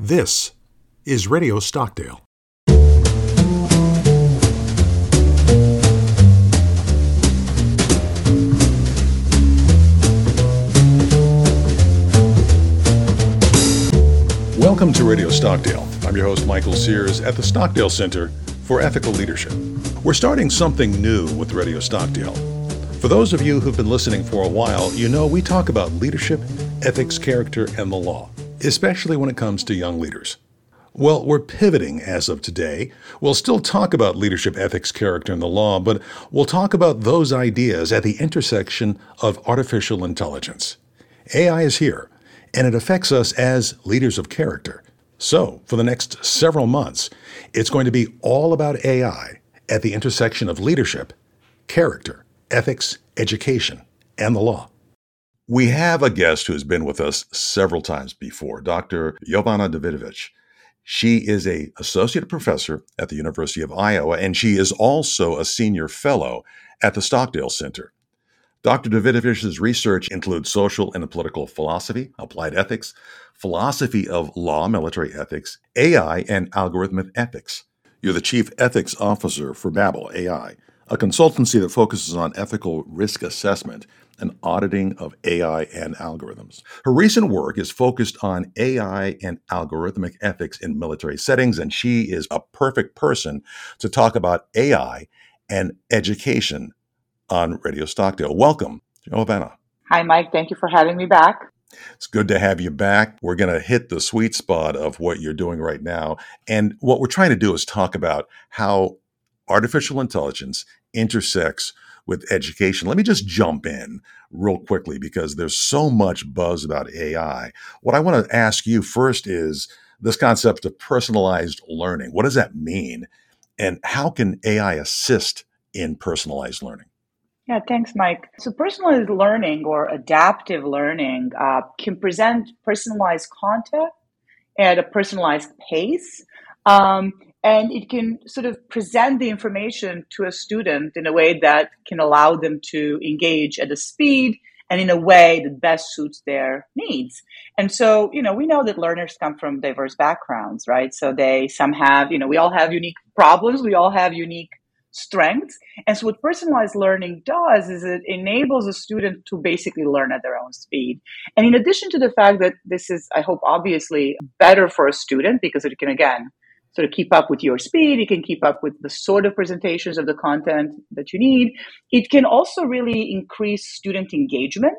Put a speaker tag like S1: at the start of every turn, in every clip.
S1: This is Radio Stockdale. Welcome to Radio Stockdale. I'm your host, Michael Sears, at the Stockdale Center for Ethical Leadership. We're starting something new with Radio Stockdale. For those of you who've been listening for a while, you know we talk about leadership, ethics, character, and the law especially when it comes to young leaders. Well, we're pivoting as of today. We'll still talk about leadership ethics, character, and the law, but we'll talk about those ideas at the intersection of artificial intelligence. AI is here, and it affects us as leaders of character. So, for the next several months, it's going to be all about AI at the intersection of leadership, character, ethics, education, and the law. We have a guest who has been with us several times before, Dr. Jovana Davidovic. She is a associate professor at the University of Iowa, and she is also a senior fellow at the Stockdale Center. Dr. Davidovic's research includes social and political philosophy, applied ethics, philosophy of law, military ethics, AI, and algorithmic ethics. You're the chief ethics officer for Babel AI, a consultancy that focuses on ethical risk assessment and auditing of AI and algorithms. Her recent work is focused on AI and algorithmic ethics in military settings, and she is a perfect person to talk about AI and education on Radio Stockdale. Welcome, Jovana.
S2: Hi, Mike. Thank you for having me back.
S1: It's good to have you back. We're going to hit the sweet spot of what you're doing right now. And what we're trying to do is talk about how artificial intelligence intersects with education. Let me just jump in real quickly because there's so much buzz about AI. What I want to ask you first is this concept of personalized learning. What does that mean? And how can AI assist in personalized learning?
S2: Yeah, thanks, Mike. So, personalized learning or adaptive learning uh, can present personalized content at a personalized pace. Um, and it can sort of present the information to a student in a way that can allow them to engage at a speed and in a way that best suits their needs. And so, you know, we know that learners come from diverse backgrounds, right? So they some have, you know, we all have unique problems, we all have unique strengths. And so what personalized learning does is it enables a student to basically learn at their own speed. And in addition to the fact that this is, I hope, obviously better for a student because it can again sort of keep up with your speed. It can keep up with the sort of presentations of the content that you need. It can also really increase student engagement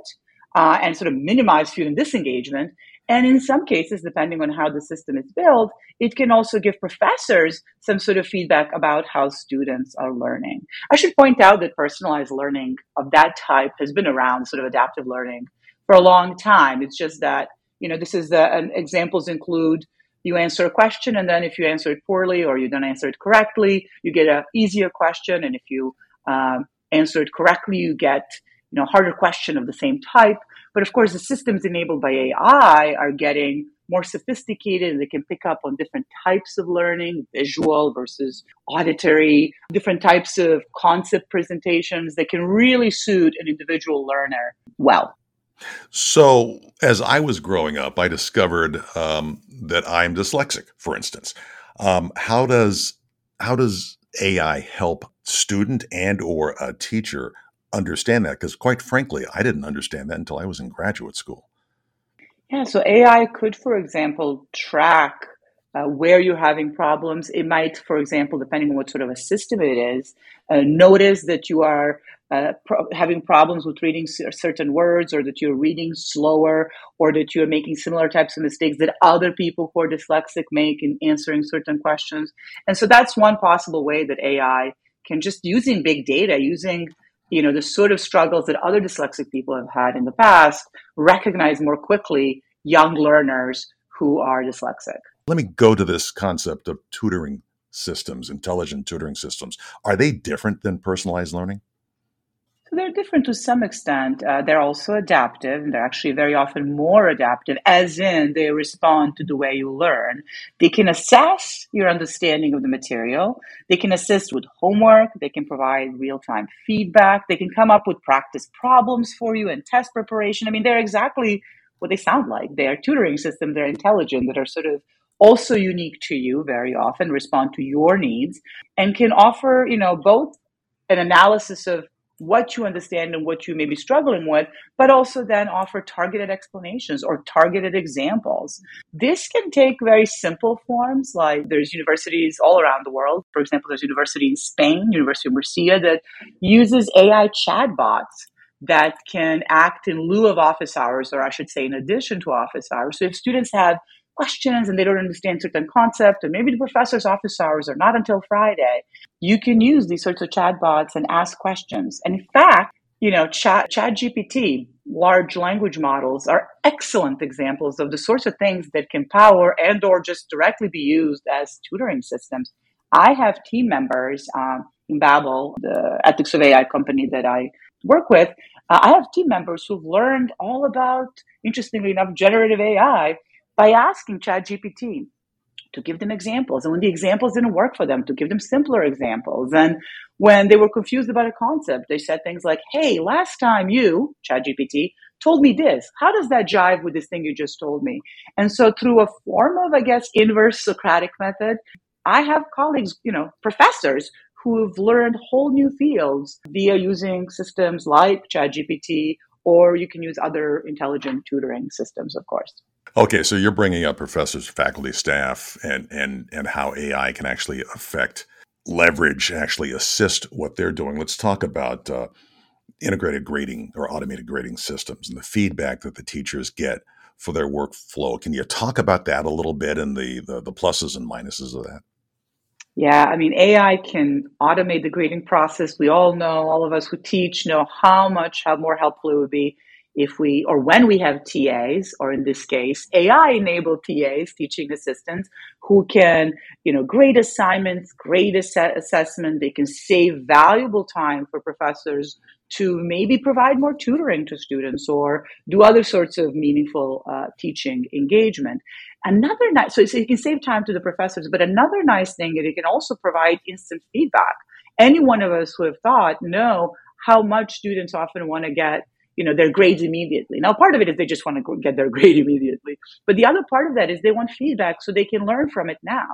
S2: uh, and sort of minimize student disengagement. And in some cases, depending on how the system is built, it can also give professors some sort of feedback about how students are learning. I should point out that personalized learning of that type has been around, sort of adaptive learning, for a long time. It's just that, you know, this is the, and examples include you answer a question and then if you answer it poorly or you don't answer it correctly you get a easier question and if you um, answer it correctly you get you know harder question of the same type. But of course the systems enabled by ai are getting more sophisticated and they can pick up on different types of learning visual versus auditory different types of concept presentations that can really suit an individual learner well
S1: so, as I was growing up, I discovered um, that I'm dyslexic. For instance, um, how does how does AI help student and or a teacher understand that? Because quite frankly, I didn't understand that until I was in graduate school.
S2: Yeah, so AI could, for example, track uh, where you're having problems. It might, for example, depending on what sort of a system it is, uh, notice that you are uh, pro- having problems with reading certain words or that you're reading slower or that you're making similar types of mistakes that other people who are dyslexic make in answering certain questions. And so that's one possible way that AI can just using big data, using you know the sort of struggles that other dyslexic people have had in the past, recognize more quickly young learners who are dyslexic.
S1: Let me go to this concept of tutoring systems, intelligent tutoring systems. Are they different than personalized learning?
S2: So they're different to some extent. Uh, they're also adaptive, and they're actually very often more adaptive, as in they respond to the way you learn. They can assess your understanding of the material. They can assist with homework. They can provide real time feedback. They can come up with practice problems for you and test preparation. I mean, they're exactly what they sound like. They are tutoring systems. They're intelligent. That are sort of also unique to you very often, respond to your needs, and can offer, you know, both an analysis of what you understand and what you may be struggling with, but also then offer targeted explanations or targeted examples. This can take very simple forms, like there's universities all around the world. For example, there's a university in Spain, University of Murcia, that uses AI chatbots that can act in lieu of office hours, or I should say, in addition to office hours. So if students have questions and they don't understand certain concepts, or maybe the professor's office hours are not until Friday, you can use these sorts of chatbots and ask questions. And in fact, you know, Chat, Chat GPT, large language models are excellent examples of the sorts of things that can power and or just directly be used as tutoring systems. I have team members um, in Babel, the ethics of AI company that I work with. Uh, I have team members who've learned all about, interestingly enough, generative AI by asking ChatGPT to give them examples. And when the examples didn't work for them, to give them simpler examples. And when they were confused about a concept, they said things like, Hey, last time you, ChatGPT, told me this. How does that jive with this thing you just told me? And so through a form of, I guess, inverse Socratic method, I have colleagues, you know, professors who've learned whole new fields via using systems like ChatGPT, or you can use other intelligent tutoring systems, of course.
S1: Okay, so you're bringing up professors, faculty, staff, and and and how AI can actually affect, leverage, actually assist what they're doing. Let's talk about uh, integrated grading or automated grading systems and the feedback that the teachers get for their workflow. Can you talk about that a little bit and the, the, the pluses and minuses of that?
S2: Yeah, I mean, AI can automate the grading process. We all know, all of us who teach know how much, how more helpful it would be if we or when we have TAs, or in this case, AI enabled TAs, teaching assistants, who can, you know, grade assignments, grade ass- assessment, they can save valuable time for professors to maybe provide more tutoring to students or do other sorts of meaningful uh, teaching engagement. Another nice, so you can save time to the professors, but another nice thing is it can also provide instant feedback. Any one of us who have thought know how much students often want to get you know their grades immediately. Now part of it is they just want to get their grade immediately but the other part of that is they want feedback so they can learn from it now.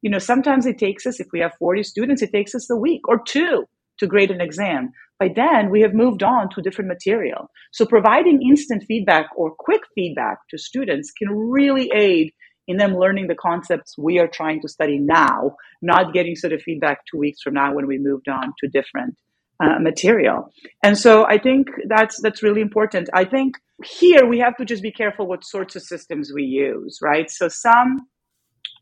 S2: You know sometimes it takes us if we have 40 students it takes us a week or two to grade an exam. By then we have moved on to different material. So providing instant feedback or quick feedback to students can really aid in them learning the concepts we are trying to study now not getting sort of feedback two weeks from now when we moved on to different uh, material. And so I think that's that's really important. I think here we have to just be careful what sorts of systems we use, right? So some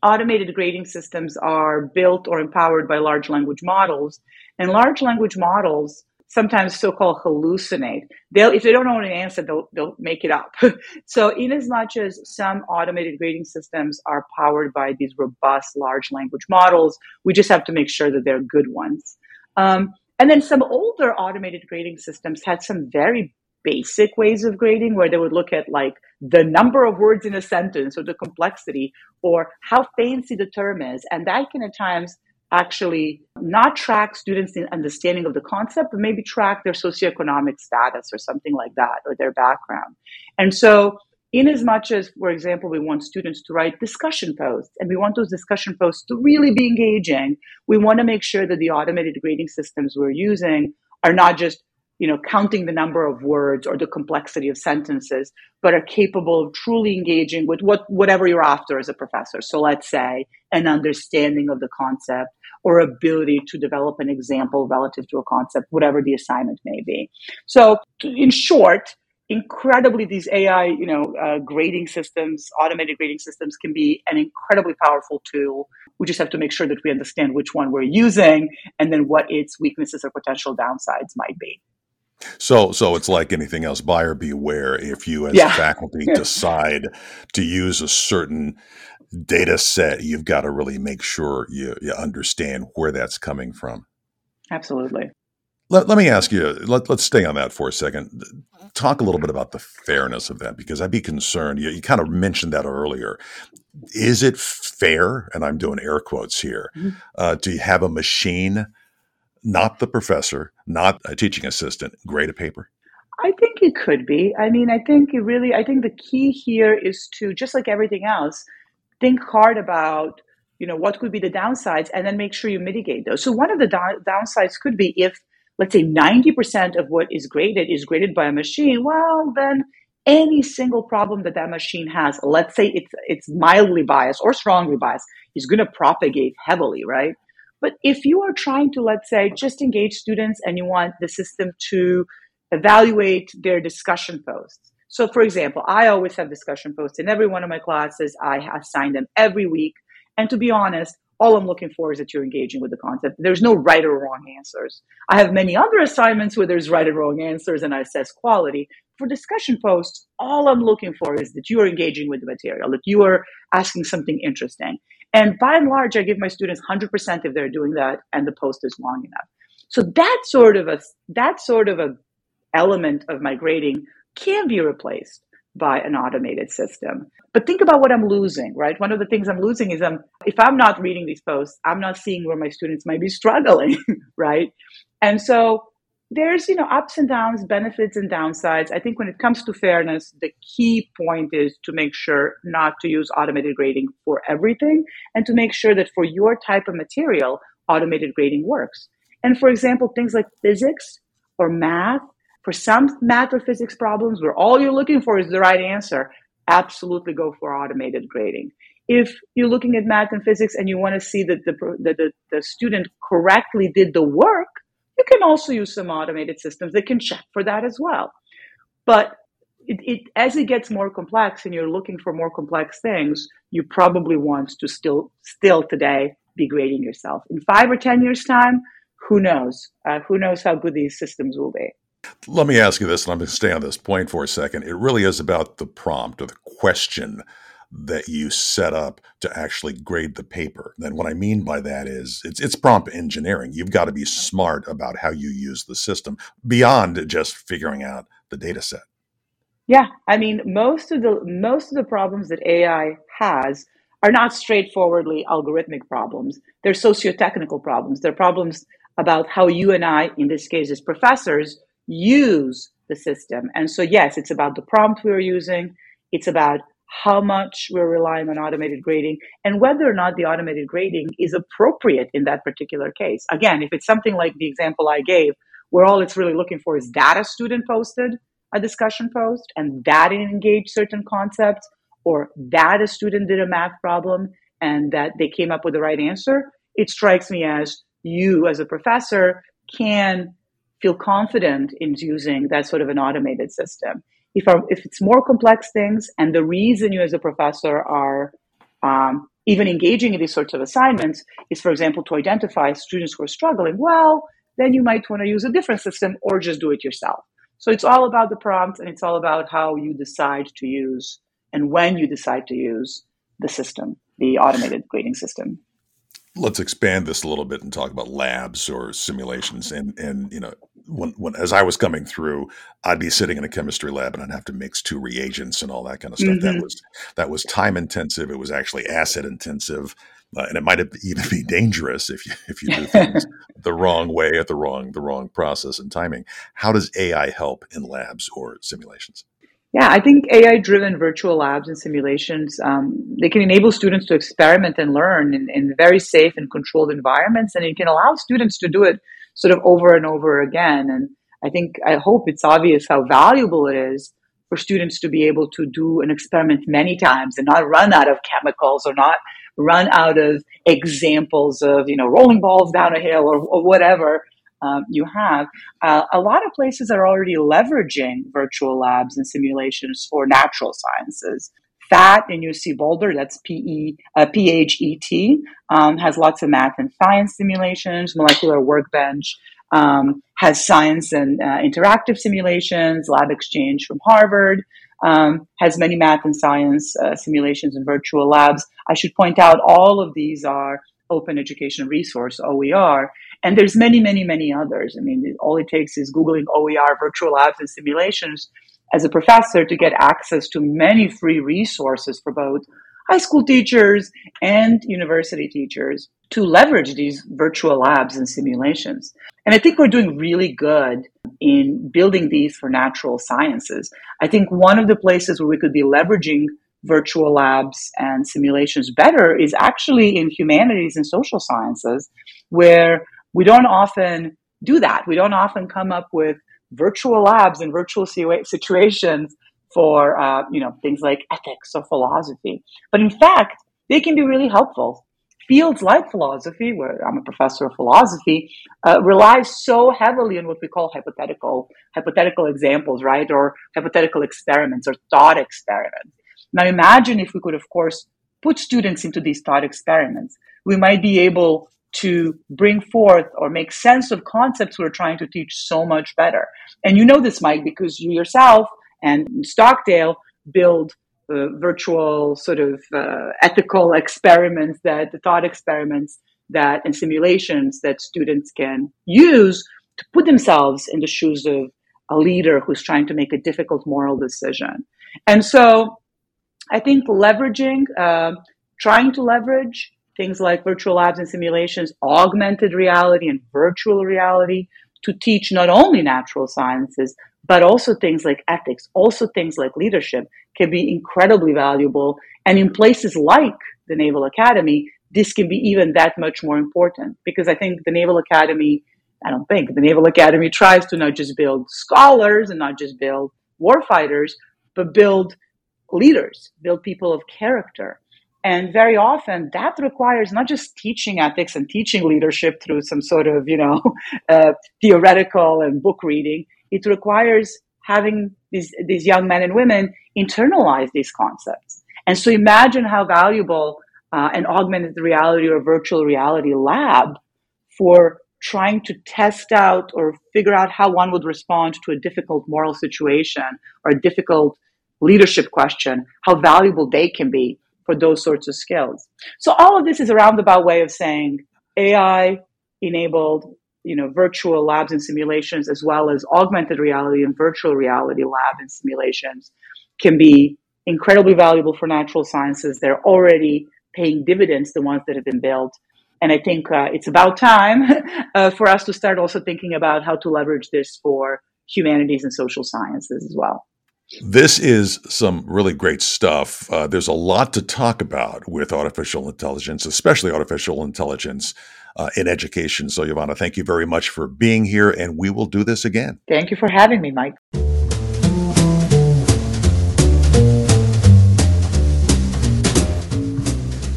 S2: automated grading systems are built or empowered by large language models, and large language models sometimes so-called hallucinate. They'll, if they don't know an answer, they'll, they'll make it up. so in as much as some automated grading systems are powered by these robust large language models, we just have to make sure that they're good ones. Um, and then some older automated grading systems had some very basic ways of grading where they would look at like the number of words in a sentence or the complexity or how fancy the term is. And that can at times actually not track students' in understanding of the concept, but maybe track their socioeconomic status or something like that or their background. And so in as much as, for example, we want students to write discussion posts and we want those discussion posts to really be engaging, we want to make sure that the automated grading systems we're using are not just you know counting the number of words or the complexity of sentences but are capable of truly engaging with what whatever you're after as a professor. So let's say an understanding of the concept or ability to develop an example relative to a concept whatever the assignment may be. So in short incredibly these AI, you know, uh, grading systems, automated grading systems can be an incredibly powerful tool. We just have to make sure that we understand which one we're using and then what its weaknesses or potential downsides might be.
S1: So, so it's like anything else. Buyer beware. If you, as yeah. faculty, decide to use a certain data set, you've got to really make sure you, you understand where that's coming from.
S2: Absolutely.
S1: Let, let me ask you, let, us stay on that for a second. Talk a little bit about the fairness of that because I'd be concerned. You, you kind of mentioned that earlier. Is it fair, and I'm doing air quotes here, mm-hmm. uh, to have a machine, not the professor, not a teaching assistant, grade a paper?
S2: I think it could be. I mean, I think it really, I think the key here is to, just like everything else, think hard about you know what could be the downsides and then make sure you mitigate those so one of the da- downsides could be if let's say 90% of what is graded is graded by a machine well then any single problem that that machine has let's say it's it's mildly biased or strongly biased is going to propagate heavily right? But if you are trying to let's say just engage students and you want the system to evaluate their discussion posts. So for example i always have discussion posts in every one of my classes. I assign them every week. And to be honest, all I'm looking for is that you're engaging with the concept. There's no right or wrong answers. I have many other assignments where there's right and wrong answers and I assess quality. For discussion posts, all I'm looking for is that you are engaging with the material, that you are asking something interesting. And by and large, I give my students 100% if they're doing that and the post is long enough. So that sort of a that sort of a element of my grading can be replaced by an automated system. But think about what I'm losing, right? One of the things I'm losing is I'm, if I'm not reading these posts, I'm not seeing where my students might be struggling, right? And so there's, you know, ups and downs, benefits and downsides. I think when it comes to fairness, the key point is to make sure not to use automated grading for everything and to make sure that for your type of material, automated grading works. And for example, things like physics or math for some math or physics problems where all you're looking for is the right answer, absolutely go for automated grading. If you're looking at math and physics and you want to see that the, the, the student correctly did the work, you can also use some automated systems that can check for that as well. But it, it, as it gets more complex and you're looking for more complex things, you probably want to still, still today be grading yourself. In five or 10 years' time, who knows? Uh, who knows how good these systems will be?
S1: Let me ask you this, and I'm going to stay on this point for a second. It really is about the prompt or the question that you set up to actually grade the paper. And what I mean by that is it's it's prompt engineering. You've got to be smart about how you use the system beyond just figuring out the data set.
S2: Yeah, I mean most of the most of the problems that AI has are not straightforwardly algorithmic problems. They're socio-technical problems. They're problems about how you and I, in this case as professors, use the system. And so, yes, it's about the prompt we're using. It's about how much we're relying on automated grading and whether or not the automated grading is appropriate in that particular case. Again, if it's something like the example I gave, where all it's really looking for is that a student posted a discussion post and that it engaged certain concepts or that a student did a math problem and that they came up with the right answer, it strikes me as you as a professor can feel confident in using that sort of an automated system. If, our, if it's more complex things, and the reason you as a professor are um, even engaging in these sorts of assignments is, for example, to identify students who are struggling, well, then you might want to use a different system or just do it yourself. So it's all about the prompt and it's all about how you decide to use and when you decide to use the system, the automated grading system
S1: let's expand this a little bit and talk about labs or simulations and and you know when, when as i was coming through i'd be sitting in a chemistry lab and i'd have to mix two reagents and all that kind of stuff mm-hmm. that was that was time intensive it was actually acid intensive uh, and it might even be dangerous if you if you do things the wrong way at the wrong the wrong process and timing how does ai help in labs or simulations
S2: yeah, I think AI driven virtual labs and simulations, um, they can enable students to experiment and learn in, in, very safe and controlled environments. And it can allow students to do it sort of over and over again. And I think, I hope it's obvious how valuable it is for students to be able to do an experiment many times and not run out of chemicals or not run out of examples of, you know, rolling balls down a hill or, or whatever um, you have. Uh, a lot of places are already leveraging virtual labs and simulations for natural sciences. PhET in UC Boulder, that's P-E, uh, P-H-E-T, um, has lots of math and science simulations. Molecular Workbench um, has science and uh, interactive simulations. LabXchange from Harvard um, has many math and science uh, simulations and virtual labs. I should point out all of these are open education resource, OER, and there's many, many, many others. I mean, all it takes is Googling OER virtual labs and simulations as a professor to get access to many free resources for both high school teachers and university teachers to leverage these virtual labs and simulations. And I think we're doing really good in building these for natural sciences. I think one of the places where we could be leveraging virtual labs and simulations better is actually in humanities and social sciences, where we don't often do that. We don't often come up with virtual labs and virtual situations for uh, you know things like ethics or philosophy. But in fact, they can be really helpful. Fields like philosophy, where I'm a professor of philosophy, uh, relies so heavily on what we call hypothetical hypothetical examples, right, or hypothetical experiments or thought experiments. Now, imagine if we could, of course, put students into these thought experiments. We might be able to bring forth or make sense of concepts we're trying to teach so much better. And you know this, Mike, because you yourself and Stockdale build uh, virtual sort of uh, ethical experiments that the thought experiments that and simulations that students can use to put themselves in the shoes of a leader who's trying to make a difficult moral decision. And so I think leveraging, uh, trying to leverage things like virtual labs and simulations, augmented reality and virtual reality to teach not only natural sciences, but also things like ethics, also things like leadership can be incredibly valuable. And in places like the Naval Academy, this can be even that much more important because I think the Naval Academy, I don't think the Naval Academy tries to not just build scholars and not just build warfighters, but build leaders, build people of character. And very often that requires not just teaching ethics and teaching leadership through some sort of, you know, uh, theoretical and book reading. It requires having these, these young men and women internalize these concepts. And so imagine how valuable uh, an augmented reality or virtual reality lab for trying to test out or figure out how one would respond to a difficult moral situation or a difficult leadership question, how valuable they can be for those sorts of skills. So all of this is a roundabout way of saying AI enabled, you know, virtual labs and simulations, as well as augmented reality and virtual reality lab and simulations can be incredibly valuable for natural sciences. They're already paying dividends, the ones that have been built. And I think uh, it's about time uh, for us to start also thinking about how to leverage this for humanities and social sciences as well.
S1: This is some really great stuff. Uh, there's a lot to talk about with artificial intelligence, especially artificial intelligence uh, in education. So, Ivana, thank you very much for being here, and we will do this again.
S2: Thank you for having me, Mike.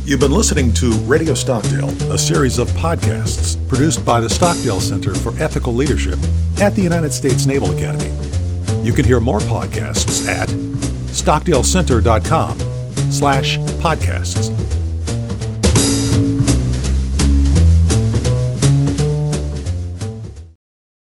S1: You've been listening to Radio Stockdale, a series of podcasts produced by the Stockdale Center for Ethical Leadership at the United States Naval Academy. You can hear more podcasts at stockdalecenter.com slash podcasts.